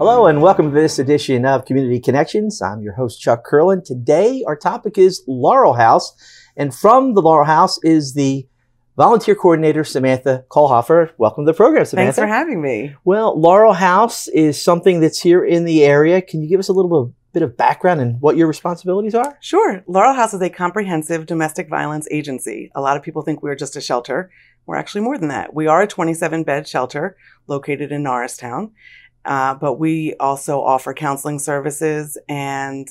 Hello and welcome to this edition of Community Connections. I'm your host, Chuck Kirlin. Today, our topic is Laurel House. And from the Laurel House is the volunteer coordinator, Samantha Koellhoffer. Welcome to the program, Samantha. Thanks for having me. Well, Laurel House is something that's here in the area. Can you give us a little bit of background and what your responsibilities are? Sure. Laurel House is a comprehensive domestic violence agency. A lot of people think we're just a shelter. We're actually more than that. We are a 27 bed shelter located in Norristown. Uh, but we also offer counseling services and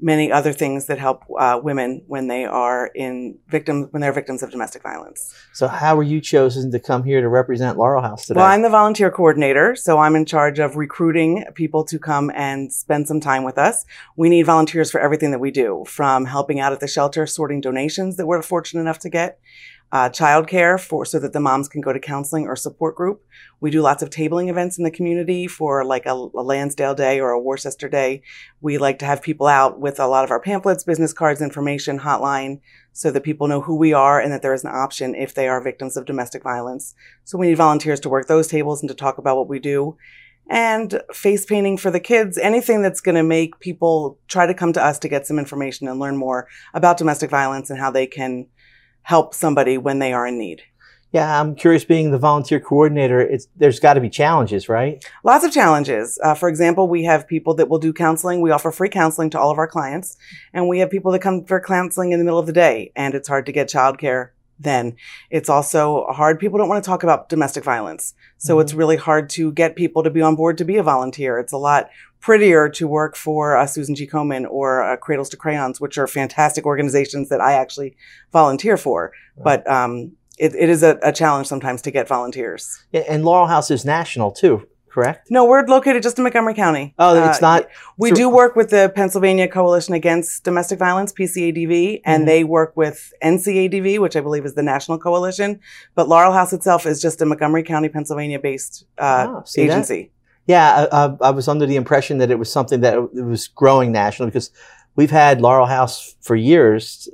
many other things that help uh, women when they are in victims when they're victims of domestic violence. So, how were you chosen to come here to represent Laurel House today? Well, I'm the volunteer coordinator, so I'm in charge of recruiting people to come and spend some time with us. We need volunteers for everything that we do, from helping out at the shelter, sorting donations that we're fortunate enough to get, uh, childcare for so that the moms can go to counseling or support group. We do lots of tabling events in the community for like a, a, Lansdale Day or a Worcester Day. We like to have people out with a lot of our pamphlets, business cards, information, hotline, so that people know who we are and that there is an option if they are victims of domestic violence. So we need volunteers to work those tables and to talk about what we do. And face painting for the kids, anything that's going to make people try to come to us to get some information and learn more about domestic violence and how they can help somebody when they are in need. Yeah, I'm curious. Being the volunteer coordinator, it's there's got to be challenges, right? Lots of challenges. Uh, for example, we have people that will do counseling. We offer free counseling to all of our clients, and we have people that come for counseling in the middle of the day, and it's hard to get childcare. Then it's also hard. People don't want to talk about domestic violence, so mm-hmm. it's really hard to get people to be on board to be a volunteer. It's a lot prettier to work for uh, Susan G. Komen or uh, Cradles to Crayons, which are fantastic organizations that I actually volunteer for. Right. But um, it, it is a, a, challenge sometimes to get volunteers. And Laurel House is national too, correct? No, we're located just in Montgomery County. Oh, it's uh, not. We do work with the Pennsylvania Coalition Against Domestic Violence, PCADV, and mm-hmm. they work with NCADV, which I believe is the national coalition. But Laurel House itself is just a Montgomery County, Pennsylvania based uh, oh, agency. That? Yeah, I, I, was under the impression that it was something that it was growing nationally because we've had Laurel House for years,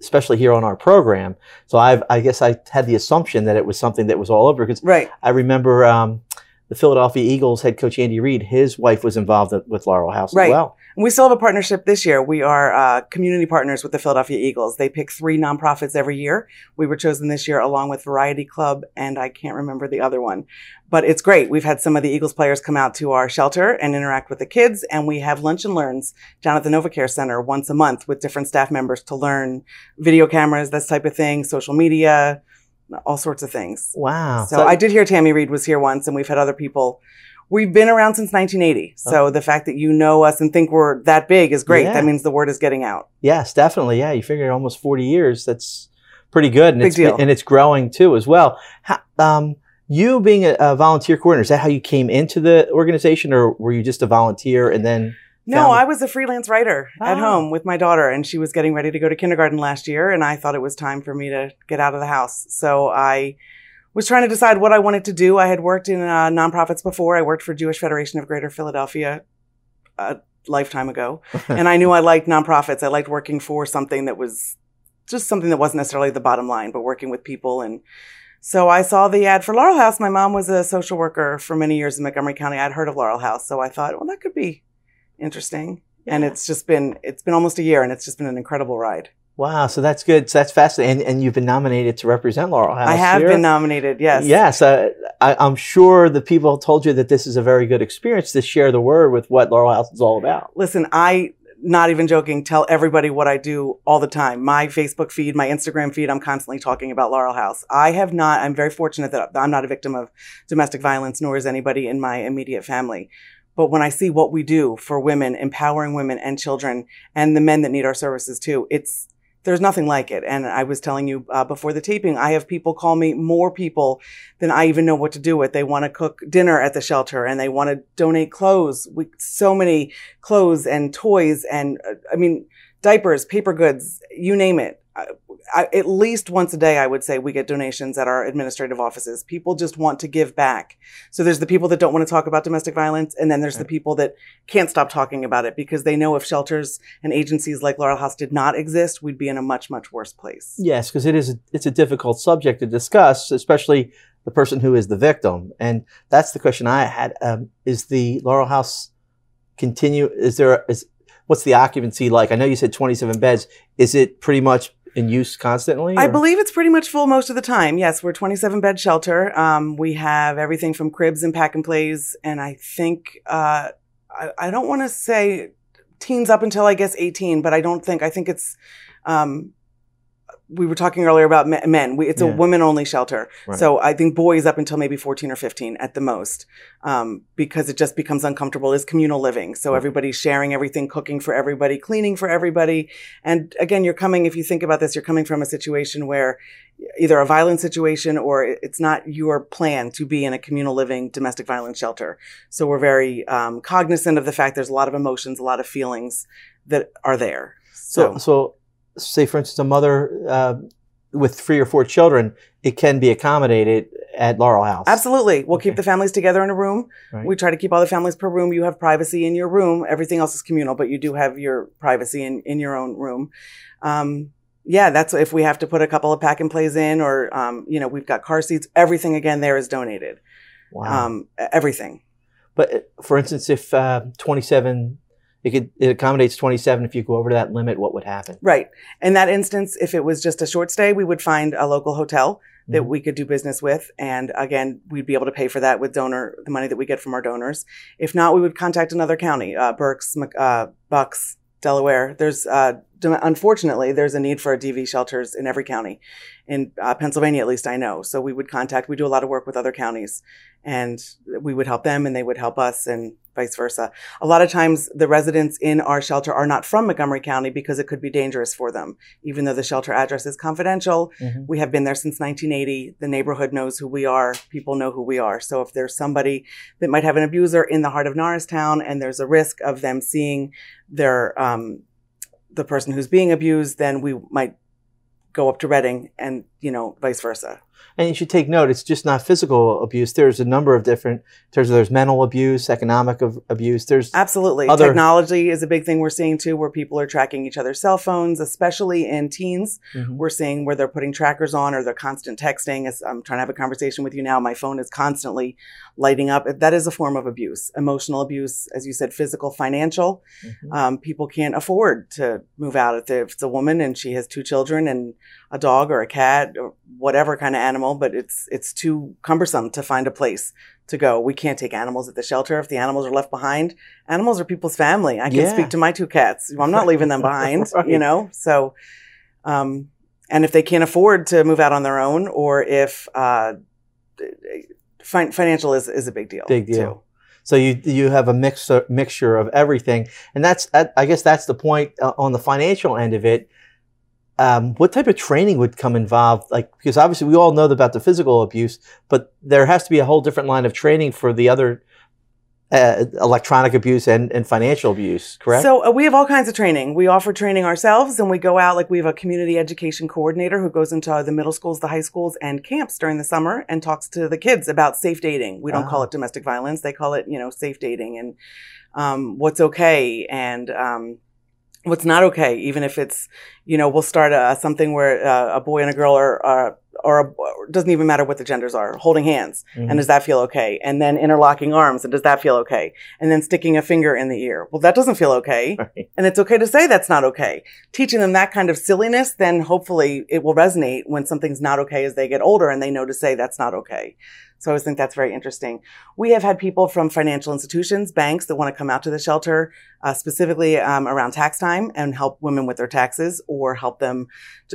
especially here on our program. So I've, I guess I had the assumption that it was something that was all over because right. I remember um, the Philadelphia Eagles head coach Andy Reid, his wife was involved with Laurel House right. as well. And we still have a partnership this year. We are uh, community partners with the Philadelphia Eagles. They pick three nonprofits every year. We were chosen this year along with Variety Club, and I can't remember the other one. But it's great. We've had some of the Eagles players come out to our shelter and interact with the kids, and we have lunch and learns down at the NovaCare Center once a month with different staff members to learn video cameras, this type of thing, social media, all sorts of things. Wow. So, so I did hear Tammy Reid was here once, and we've had other people We've been around since 1980. So the fact that you know us and think we're that big is great. Yeah. That means the word is getting out. Yes, definitely. Yeah, you figure almost 40 years. That's pretty good. And big it's, deal. And it's growing too as well. How, um, you being a, a, volunteer coordinator, is that how you came into the organization or were you just a volunteer and then? No, I was a freelance writer oh. at home with my daughter and she was getting ready to go to kindergarten last year and I thought it was time for me to get out of the house. So I was trying to decide what I wanted to do. I had worked in uh, nonprofits before. I worked for Jewish Federation of Greater Philadelphia a lifetime ago, and I knew I liked nonprofits. I liked working for something that was just something that wasn't necessarily the bottom line, but working with people. And so I saw the ad for Laurel House. My mom was a social worker for many years in Montgomery County. I'd heard of Laurel House, so I thought, well, that could be interesting. Yeah. And it's just been it's been almost a year, and it's just been an incredible ride. Wow, so that's good. So that's fascinating. And, and you've been nominated to represent Laurel House. I have here. been nominated, yes. Yes. Uh, I, am sure the people told you that this is a very good experience to share the word with what Laurel House is all about. Listen, I, not even joking, tell everybody what I do all the time. My Facebook feed, my Instagram feed, I'm constantly talking about Laurel House. I have not, I'm very fortunate that I'm not a victim of domestic violence, nor is anybody in my immediate family. But when I see what we do for women, empowering women and children and the men that need our services too, it's, there's nothing like it. And I was telling you uh, before the taping, I have people call me more people than I even know what to do with. They want to cook dinner at the shelter and they want to donate clothes. We, so many clothes and toys and uh, I mean, diapers, paper goods, you name it. Uh, I, at least once a day, I would say we get donations at our administrative offices. People just want to give back. So there's the people that don't want to talk about domestic violence, and then there's the people that can't stop talking about it because they know if shelters and agencies like Laurel House did not exist, we'd be in a much much worse place. Yes, because it is a, it's a difficult subject to discuss, especially the person who is the victim. And that's the question I had: um, Is the Laurel House continue? Is there is what's the occupancy like? I know you said 27 beds. Is it pretty much in use constantly? I believe it's pretty much full most of the time. Yes, we're 27 bed shelter. Um, we have everything from cribs and pack and plays, and I think uh, I, I don't want to say teens up until I guess 18, but I don't think I think it's. Um, we were talking earlier about men. We, it's a women only shelter. Right. So I think boys up until maybe 14 or 15 at the most, um, because it just becomes uncomfortable. is communal living. So Right. everybody's sharing everything, cooking for everybody, cleaning for everybody. And again, you're coming, if you think about this, you're coming from a situation where either a violent situation or it's not your plan to be in a communal living domestic violence shelter. So we're very um, cognizant of the fact there's a lot of emotions, a lot of feelings that are there. So, So, so say for instance, a mother uh, with three or four children, it can be accommodated at Laurel House. absolutely. We'll Okay. keep the families together in a room. Right. We try to keep all the families per room. You have privacy in your room. Everything else is communal, but you do have your privacy in, in your own room. Um, yeah, that's if we have to put a couple of pack and plays in, or um, you know, we've got car seats. Everything again there is donated. Wow. Um, everything. but uh, for instance, if uh, 27, it could it accommodates 27. If you go over to that limit, what would happen? Right. In that instance, if it was just a short stay, we would find a local hotel that Mhm. we could do business with. And again, we'd be able to pay for that with donor, the money that we get from our donors. If not, we would contact another county, uh, Berks, Mc- uh, Bucks, Delaware. There's, uh, unfortunately, there's a need for DV shelters in every county. In uh, Pennsylvania, at least I know. So we would contact, we do a lot of work with other counties and we would help them and they would help us and vice versa. A lot of times the residents in our shelter are not from Montgomery County because it could be dangerous for them. Even though the shelter address is confidential, Mhm. we have been there since 1980. The neighborhood knows who we are. People know who we are. So if there's somebody that might have an abuser in the heart of Norristown and there's a risk of them seeing their, um, the person who's being abused, then we might go up to Reading and, you know, vice versa. And you should take note, it's just not physical abuse. There's a number of different, there's, there's mental abuse, economic of, abuse. There's, Absolutely. Other- Technology is a big thing we're seeing too, where people are tracking each other's cell phones, especially in teens. Mhm. We're seeing where they're putting trackers on or they're constant texting. As I'm trying to have a conversation with you now, my phone is constantly lighting up. That is a form of abuse, emotional abuse, as you said, physical, financial. Mhm. Um, people can't afford to move out. If if it's a woman and she has two children and a dog or a cat or whatever kind of animal, but it's it's too cumbersome to find a place to go. We can't take animals at the shelter if the animals are left behind. Animals are people's family. I can Yeah. speak to my two cats. I'm not leaving them behind, Right. you know? So, um, and if they can't afford to move out on their own or if, uh, fin- financial is, is a big deal. Big deal. too. So you you have a mix mixture of everything, and that's I I guess that's the point uh, on the financial end of it. Um, what type of training would come involved? Like because obviously we all know about the physical abuse, but there has to be a whole different line of training for the other uh, electronic abuse and, and financial abuse. Correct? So uh, we have all kinds of training. We offer training ourselves and we go out, like we have a community education coordinator who goes into the middle schools, the high schools and camps during the summer and talks to the kids about safe dating. We don't call Ah. it domestic violence. They call it, you know, safe dating and, um, what's okay and, um, what's not okay, even if it's, you know, we'll start a, something where uh, a boy and a girl are, are or a, doesn't even matter what the genders are, holding hands. Mhm. And does that feel okay? And then interlocking arms. And does that feel okay? And then sticking a finger in the ear. Well, that doesn't feel okay. Right. And it's okay to say that's not okay. Teaching them that kind of silliness, then hopefully it will resonate when something's not okay as they get older and they know to say that's not okay. So I always think that's very interesting. We have had people from financial institutions, banks that want to come out to the shelter, uh, specifically um, around tax time and help women with their taxes or help them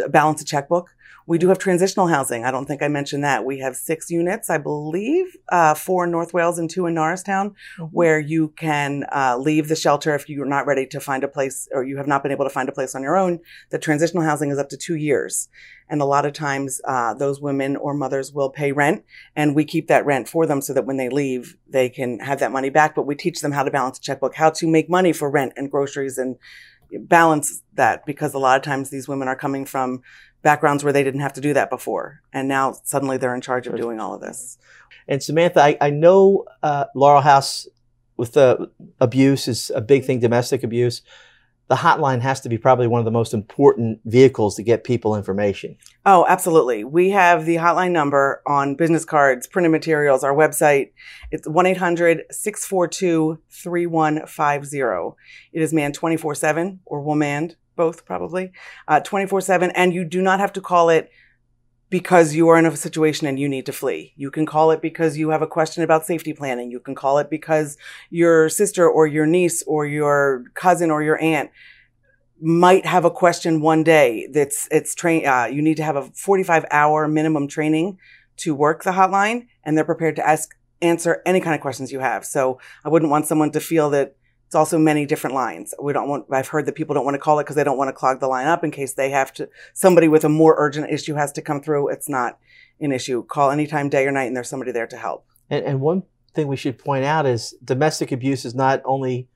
balance a checkbook. We do have transitional housing. I don't think I mentioned that. We have six units, I believe, uh, four in North Wales and two in Norristown, where you can uh, leave the shelter if you're not ready to find a place or you have not been able to find a place on your own. The transitional housing is up to two years. And a lot of times, uh, those women or mothers will pay rent and we keep that rent for them so that when they leave, they can have that money back. But we teach them how to balance a checkbook, how to make money for rent and groceries and balance that because a lot of times these women are coming from backgrounds where they didn't have to do that before. And now suddenly they're in charge of doing all of this. And Samantha, I, I know uh, Laurel House with the abuse is a big thing, domestic abuse. The hotline has to be probably one of the most important vehicles to get people information. Oh, absolutely. We have the hotline number on business cards, printed materials, our website. It's 1 800 642 3150. It is manned 24 7 or manned both probably, uh, 24 7. And you do not have to call it because you are in a situation and you need to flee. You can call it because you have a question about safety planning. You can call it because your sister or your niece or your cousin or your aunt might have a question one day that's it's train uh, you need to have a 45 hour minimum training to work the hotline and they're prepared to ask answer any kind of questions you have so i wouldn't want someone to feel that it's also many different lines. We don't want, I've heard that people don't want to call it because they don't want to clog the line up in case they have to, somebody with a more urgent issue has to come through. It's not an issue. Call anytime, day or night, and there's somebody there to help. And, and one thing we should point out is domestic abuse is not only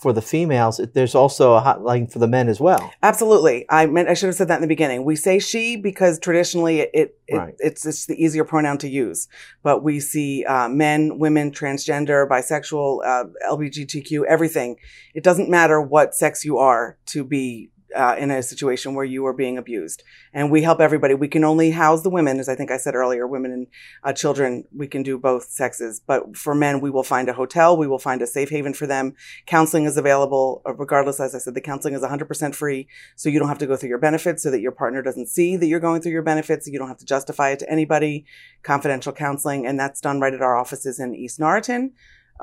for the females, there's also a hotline for the men as well. Absolutely. I meant I should have said that in the beginning. We say she because traditionally it, it, right. it's it's the easier pronoun to use. But we see uh, men, women, transgender, bisexual, uh, LGBTQ, everything. It doesn't matter what sex you are to be uh, in a situation where you are being abused. And we help everybody. We can only house the women, as I think I said earlier, women and uh, children. We can do both sexes. But for men, we will find a hotel. We will find a safe haven for them. Counseling is available, uh, regardless. As I said, the counseling is 100% free. So you don't have to go through your benefits so that your partner doesn't see that you're going through your benefits. You don't have to justify it to anybody. Confidential counseling. And that's done right at our offices in East Norriton.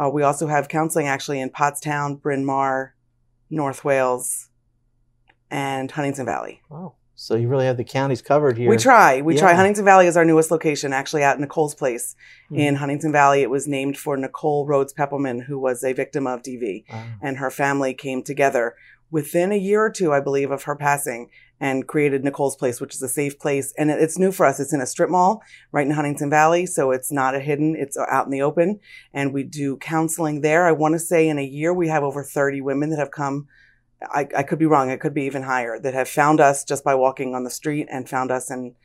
Uh, we also have counseling actually in Pottstown, Bryn Mawr, North Wales, and Huntingdon Valley. Wow. So you really have the counties covered here. We try. We yeah. try. Huntingdon Valley is our newest location, actually at Nicole's place mm-hmm. in Huntingdon Valley. It was named for Nicole Rhodes Peppelman, who was a victim of DV, and her family came together within a year or two, I believe, of her passing and created Nicole's Place, which is a safe place. And it's new for us. It's in a strip mall right in Huntingdon Valley. So it's not a hidden, it's out in the open. And we do counseling there. I want to say in a year, we have over 30 women that have come I, I could be wrong. It could be even higher that have found us just by walking on the street and found us and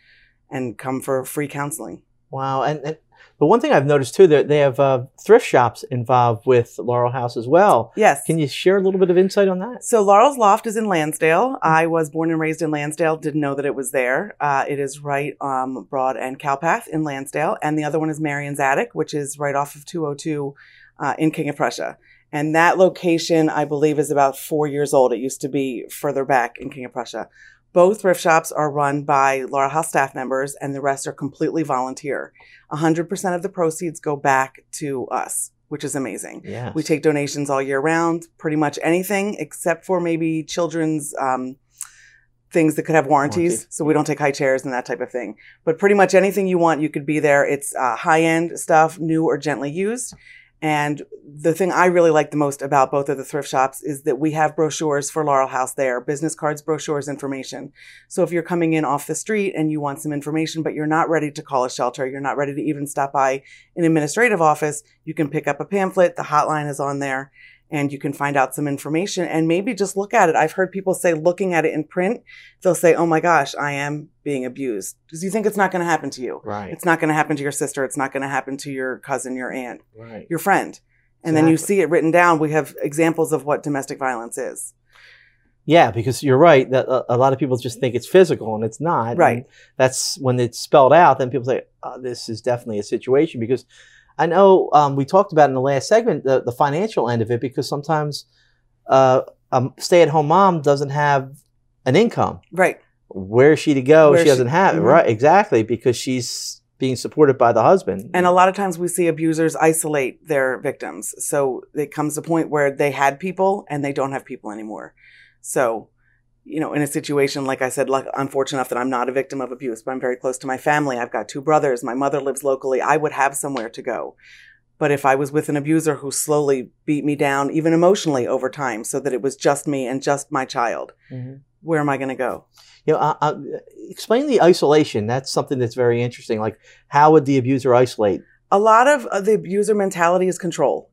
and come for free counseling. Wow. And, and but one thing I've noticed too, that they have uh, thrift shops involved with Laurel House as well. Yes. Can you share a little bit of insight on that? So Laurel's Loft is in Lansdale. I was born and raised in Lansdale. Didn't know that it was there. Uh, it is right um, Broad and Cowpath in Lansdale, and the other one is Marion's Attic, which is right off of 202 uh, in King of Prussia. And that location, I believe, is about four years old. It used to be further back in King of Prussia. Both thrift shops are run by Laurel House staff members, and the rest are completely volunteer. 100% of the proceeds go back to us, which is amazing. Yes. We take donations all year round, pretty much anything except for maybe children's um, things that could have warranties. Warranty. So we don't take high chairs and that type of thing. But pretty much anything you want, you could be there. It's uh, high end stuff, new or gently used. And the thing I really like the most about both of the thrift shops is that we have brochures for Laurel House there, business cards, brochures, information. So if you're coming in off the street and you want some information, but you're not ready to call a shelter, you're not ready to even stop by an administrative office, you can pick up a pamphlet. The hotline is on there and you can find out some information and maybe just look at it. I've heard people say looking at it in print, they'll say, Oh my gosh, I am being abused because you think it's not going to happen to you. Right. It's not going to happen to your sister. It's not going to happen to your cousin, your aunt, right. your friend. And exactly. then you see it written down. We have examples of what domestic violence is. Yeah, because you're right that a, lot of people just think it's physical and it's not. Right. And that's when it's spelled out. Then people say, oh, "This is definitely a situation." Because I know um, we talked about in the last segment the, the financial end of it because sometimes uh, a stay-at-home mom doesn't have an income. Right. Where is she to go? Where she doesn't she, have it. Mm-hmm. Right. Exactly. Because she's being supported by the husband. And a lot of times we see abusers isolate their victims. So it comes to a point where they had people and they don't have people anymore. So you know, in a situation, like I said, like I'm fortunate enough that I'm not a victim of abuse, but I'm very close to my family. I've got two brothers. My mother lives locally. I would have somewhere to go. But if I was with an abuser who slowly beat me down, even emotionally over time, so that it was just me and just my child, mm-hmm. where am I going to go? You know, uh, uh, explain the isolation. That's something that's very interesting. Like, how would the abuser isolate? A lot of uh, the abuser mentality is control.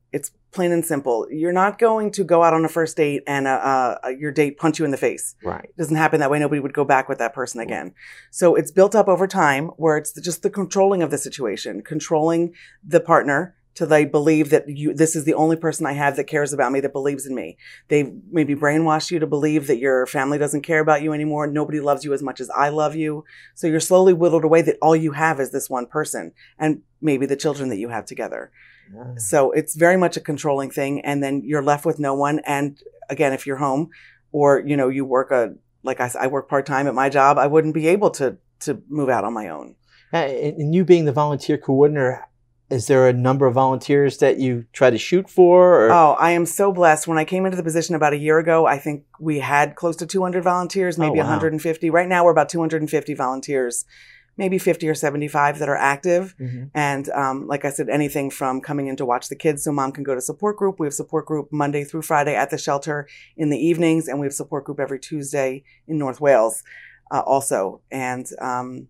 Plain and simple. You're not going to go out on a first date and uh, uh, your date punch you in the face. Right. It doesn't happen that way. Nobody would go back with that person again. So it's built up over time where it's just the controlling of the situation, controlling the partner to they believe that you this is the only person I have that cares about me that believes in me. They maybe brainwash you to believe that your family doesn't care about you anymore. Nobody loves you as much as I love you. So you're slowly whittled away that all you have is this one person and maybe the children that you have together. Yeah. So it's very much a controlling thing. And then you're left with no one. And again, if you're home or, you know, you work a, like I, I work part time at my job, I wouldn't be able to, to move out on my own. Uh, and you being the volunteer coordinator, is there a number of volunteers that you try to shoot for? Or? Oh, I am so blessed. When I came into the position about a year ago, I think we had close to 200 volunteers, maybe Oh, wow. 150. Right now, we're about 250 volunteers, maybe 50 or 75 that are active. Mhm. And um, like I said, anything from coming in to watch the kids so mom can go to support group. We have support group Monday through Friday at the shelter in the evenings, and we have support group every Tuesday in North Wales uh, also. And um,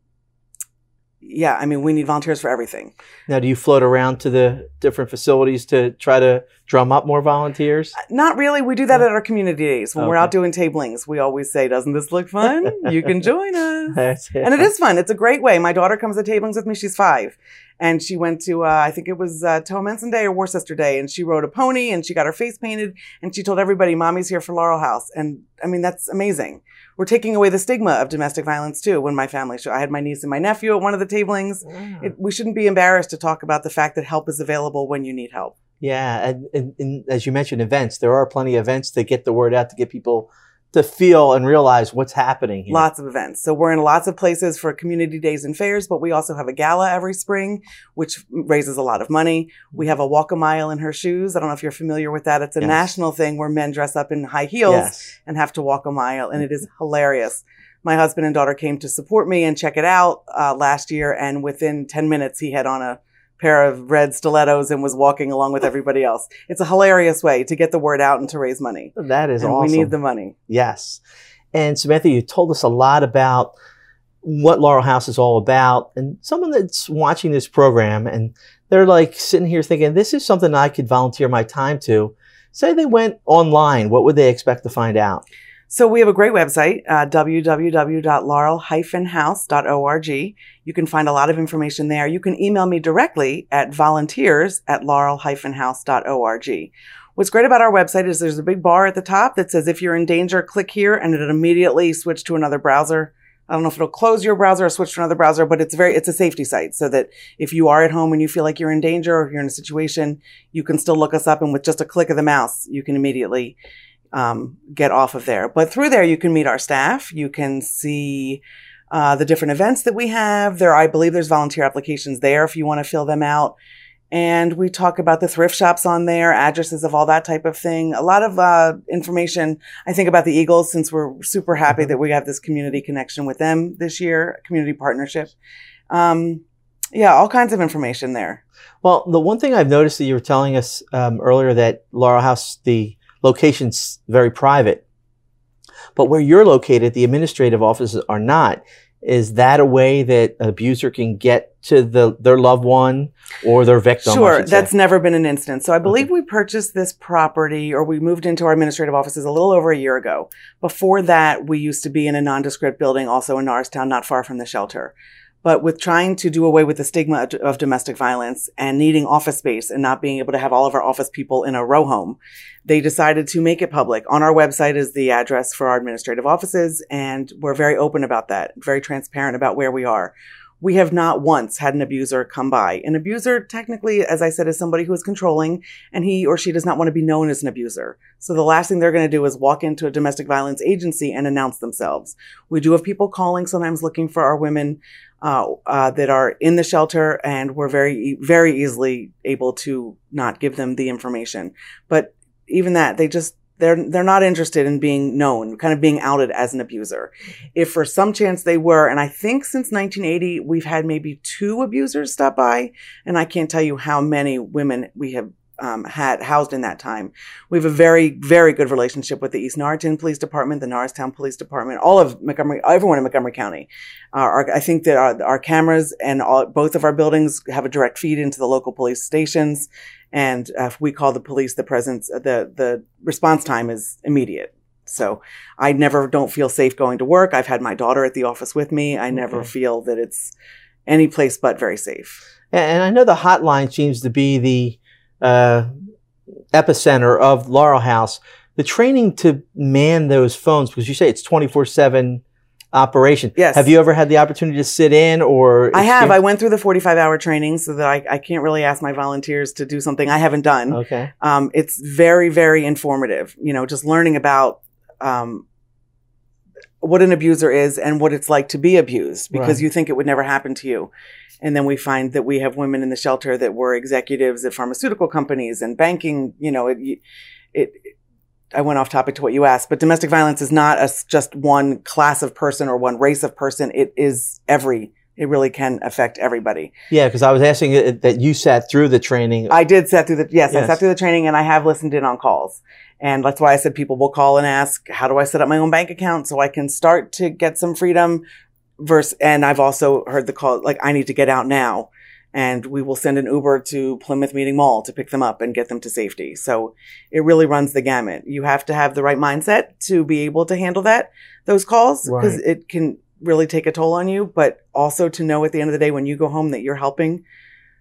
yeah, I mean, we need volunteers for everything. Now, do you float around to the different facilities to try to drum up more volunteers? Uh, not really. We do that oh. at our community days. When we're out doing tablings, we always say, Doesn't this look fun? You can join us. And it is fun. It's a great way. My daughter comes to tablings with me. She's five. And she went to, uh, I think it was uh, Towamencin Day or Worcester Day. And she rode a pony and she got her face painted. And she told everybody, Mommy's here for Laurel House. And I mean, that's amazing. We're taking away the stigma of domestic violence too. When my family show, I had my niece and my nephew at one of the tablings. Wow. It, we shouldn't be embarrassed to talk about the fact that help is available when you need help. Yeah, and, and, and as you mentioned, events. There are plenty of events to get the word out to get people to feel and realize what's happening here. Lots of events. So we're in lots of places for community days and fairs, but we also have a gala every spring, which raises a lot of money. We have a walk a mile in her shoes. I don't know if you're familiar with that. It's a Yes. national thing where men dress up in high heels Yes. and have to walk a mile, and it is hilarious. My husband and daughter came to support me and check it out uh, last year, and within 10 minutes, he had on a pair of red stilettos and was walking along with everybody else. It's a hilarious way to get the word out and to raise money. That is and awesome. we need the money. Yes. And Samantha, you told us a lot about what Laurel House is all about. And someone that's watching this program and they're like sitting here thinking, this is something I could volunteer my time to. Say they went online, what would they expect to find out? So we have a great website, uh, www.laurel-house.org. You can find a lot of information there. You can email me directly at volunteers at laurel-house.org. What's great about our website is there's a big bar at the top that says if you're in danger, click here and it immediately switch to another browser. I don't know if it'll close your browser or switch to another browser, but it's very, it's a safety site so that if you are at home and you feel like you're in danger or you're in a situation, you can still look us up and with just a click of the mouse, you can immediately um, get off of there. But through there, you can meet our staff. You can see uh, the different events that we have. There, I believe there's volunteer applications there if you want to fill them out. And we talk about the thrift shops on there, addresses of all that type of thing. A lot of uh, information. I think about the Eagles since we're super happy that we have this community connection with them this year, community partnership. Um, yeah, all kinds of information there. Well, the one thing I've noticed that you were telling us um, earlier that Laurel House, the location's very private, but where you're located, the administrative offices are not. Is that a way that an abuser can get to the their loved one or their victim? Sure, that's never been an instance. So I believe we purchased this property or we moved into our administrative offices a little over a year ago. Before that, we used to be in a nondescript building also in Norristown, not far from the shelter. But with trying to do away with the stigma of, domestic violence and needing office space and not being able to have all of our office people in a row home, they decided to make it public. On our website is the address for our administrative offices, and we're very open about that, very transparent about where we are. We have not once had an abuser come by. An abuser, technically, as I said, is somebody who is controlling and he or she does not want to be known as an abuser. So the last thing they're going to do is walk into a domestic violence agency and announce themselves. We do have people calling sometimes looking for our women uh, uh, that are in the shelter, and we're very, very easily able to not give them the information. But even that, they just they're they're not interested in being known, kind of being outed as an abuser. If for some chance they were, and I think since 1980 we've had maybe two abusers stop by, and I can't tell you how many women we have um, had housed in that time. We have a very, very good relationship with the East Norriton Police Department, the Norristown Police Department, all of Montgomery, everyone in Montgomery County. Uh, our, I think that our, our cameras and all, both of our buildings have a direct feed into the local police stations. And uh, if we call the police, the presence, the, the response time is immediate. So I never don't feel safe going to work. I've had my daughter at the office with me. I never Okay. feel that it's any place but very safe. And and I know the hotline seems to be the uh, epicenter of Laurel House. The training to man those phones, because you say it's 24 7 operation. Yes. Have you ever had the opportunity to sit in or? I have. I went through the 45 hour training so that I, I can't really ask my volunteers to do something I haven't done. Okay. Um, it's very, very informative. You know, just learning about um, what an abuser is and what it's like to be abused because Right. you think it would never happen to you. And then we find that we have women in the shelter that were executives at pharmaceutical companies and banking. You know, it, it, I went off topic to what you asked, but domestic violence is not a just one class of person or one race of person. It is every, it really can affect everybody. Yeah, because I was asking uh, that you sat through the training. I did sat through the yes, I sat through the training and I have listened in on calls. And that's why I said people will call and ask, how do I set up my own bank account so I can start to get some freedom? Verse and I've also heard the call like I need to get out now. And we will send an Uber to Plymouth Meeting Mall to pick them up and get them to safety. So it really runs the gamut. You have to have the right mindset to be able to handle that, those calls, because Right. it can really take a toll on you, but also to know at the end of the day when you go home that you're helping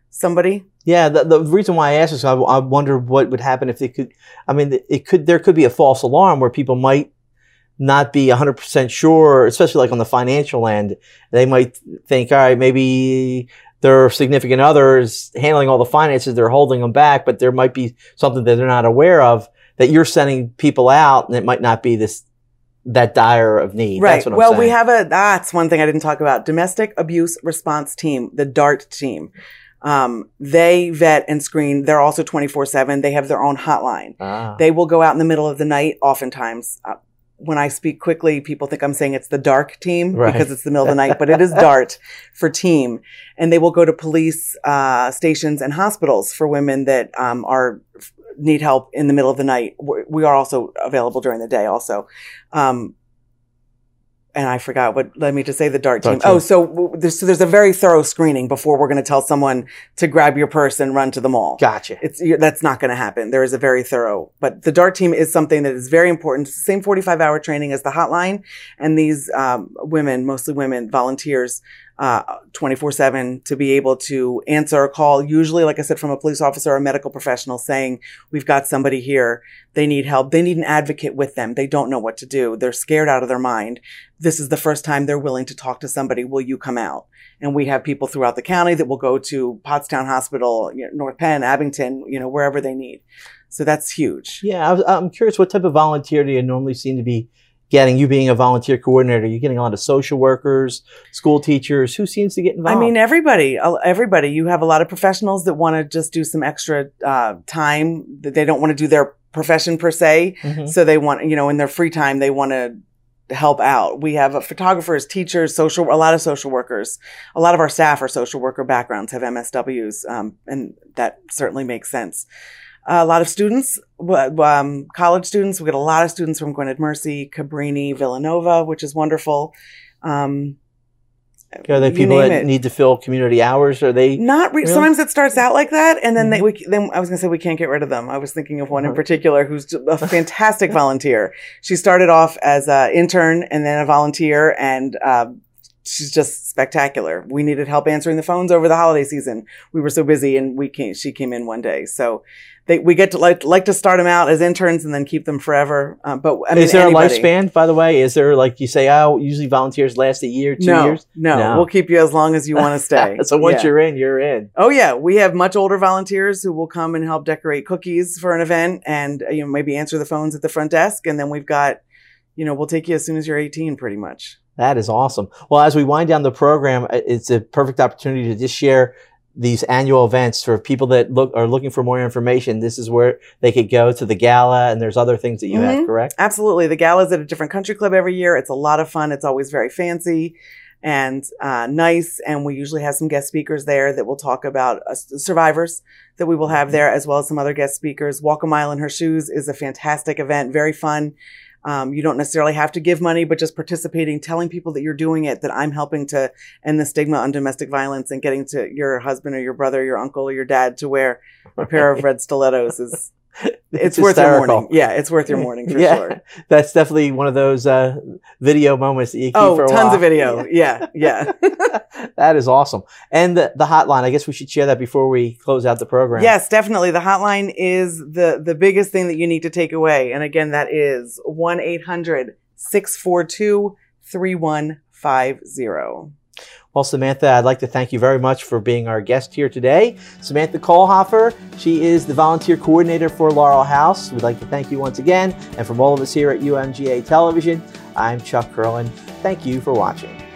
somebody Yeah, the, the reason why I asked is I, I wonder what would happen if they could. I mean, it could there could be a false alarm where people might not be 100% sure, especially like on the financial end. They might think, all right, maybe their significant others handling all the finances, they're holding them back, but there might be something that they're not aware of that you're sending people out and it might not be this that dire of need. Right. That's what I'm well, saying. we have a that's one thing I didn't talk about. Domestic abuse response team, the DART team. Um, they vet and screen. They're also 24 seven. They have their own hotline. Ah. They will go out in the middle of the night. Oftentimes, uh, when I speak quickly, people think I'm saying it's the dark team Right. because it's the middle of the night, but it is DART for team. And they will go to police uh, stations and hospitals for women that um, are need help in the middle of the night. We we are also available during the day, also. Um, and I forgot what led me to say the DART team. Team. Oh, so there's, so there's a very thorough screening before we're going to tell someone to grab your purse and run to the mall. Gotcha. It's that's not going to happen. There is a very thorough, but the DART team is something that is very important. It's the same 45 hour training as the hotline, and these um, women, mostly women, volunteers, Uh, twenty four seven to be able to answer a call. Usually, like I said, from a police officer or a medical professional saying, "We've got somebody here. They need help. They need an advocate with them. They don't know what to do. They're scared out of their mind. This is the first time they're willing to talk to somebody. Will you come out?" And we have people throughout the county that will go to Pottstown Hospital, you know, North Penn, Abington, you know, wherever they need. So that's huge. Yeah, I I'm curious what type of volunteer do you normally seem to be getting? You being a volunteer coordinator, you're getting a lot of social workers, school teachers. Who seems to get involved? I mean, everybody, everybody. You have a lot of professionals that want to just do some extra uh, time. That they don't want to do their profession per se, Mhm. so they want, you know, in their free time, they want to help out. We have photographers, teachers, social, a lot of social workers. A lot of our staff are social worker backgrounds, have MSWs, um, and that certainly makes sense. A lot of students, um, college students. We get a lot of students from Gwynedd Mercy, Cabrini, Villanova, which is wonderful. Um, Are they you people that it. need to fill community hours? Are they? Not re- Really? sometimes it starts out like that, and then they, Mhm. we, then I was gonna say we can't get rid of them. I was thinking of one in Uh-huh. particular who's a fantastic volunteer. She started off as an intern and then a volunteer, and um, she's just spectacular. We needed help answering the phones over the holiday season. We were so busy, and we came. She came in one day, so they, we get to like like to start them out as interns and then keep them forever. Um, but I mean, is there anybody. a lifespan, by the way? Is there like you say, oh, usually volunteers last a year, two No, years? no, No. we'll keep you as long as you want to stay. so once Yeah. you're in, you're in. Oh yeah, we have much older volunteers who will come and help decorate cookies for an event, and uh, you know maybe answer the phones at the front desk, and then we've got, you know, we'll take you as soon as you're 18, pretty much. That is awesome. Well, as we wind down the program, it's a perfect opportunity to just share these annual events for people that look are looking for more information. This is where they could go to the gala, and there's other things that you have, Mhm. correct? Absolutely, the gala's at a different country club every year. It's a lot of fun. It's always very fancy and uh, nice, and we usually have some guest speakers there that will talk about uh, survivors that we will have there, as well as some other guest speakers. Walk a mile in her shoes is a fantastic event, very fun. Um, you don't necessarily have to give money, but just participating, telling people that you're doing it, that I'm helping to end the stigma on domestic violence and getting to your husband or your brother, your uncle or your dad to wear a pair of red stilettos is it's, worth your morning. Yeah, it's worth your morning for Yeah. sure. That's definitely one of those uh, video moments that you keep Oh, for a tons while. of video. Yeah, yeah. that is awesome. And the, the hotline, I guess we should share that before we close out the program. Yes, definitely. The hotline is the the biggest thing that you need to take away. And again, that is 1-800-642-3150. Well, Samantha, I'd like to thank you very much for being our guest here today. Samantha Koellhoffer, she is the volunteer coordinator for Laurel House. We'd like to thank you once again. And from all of us here at UMGA Television, I'm Chuck Kirlin. Thank you for watching.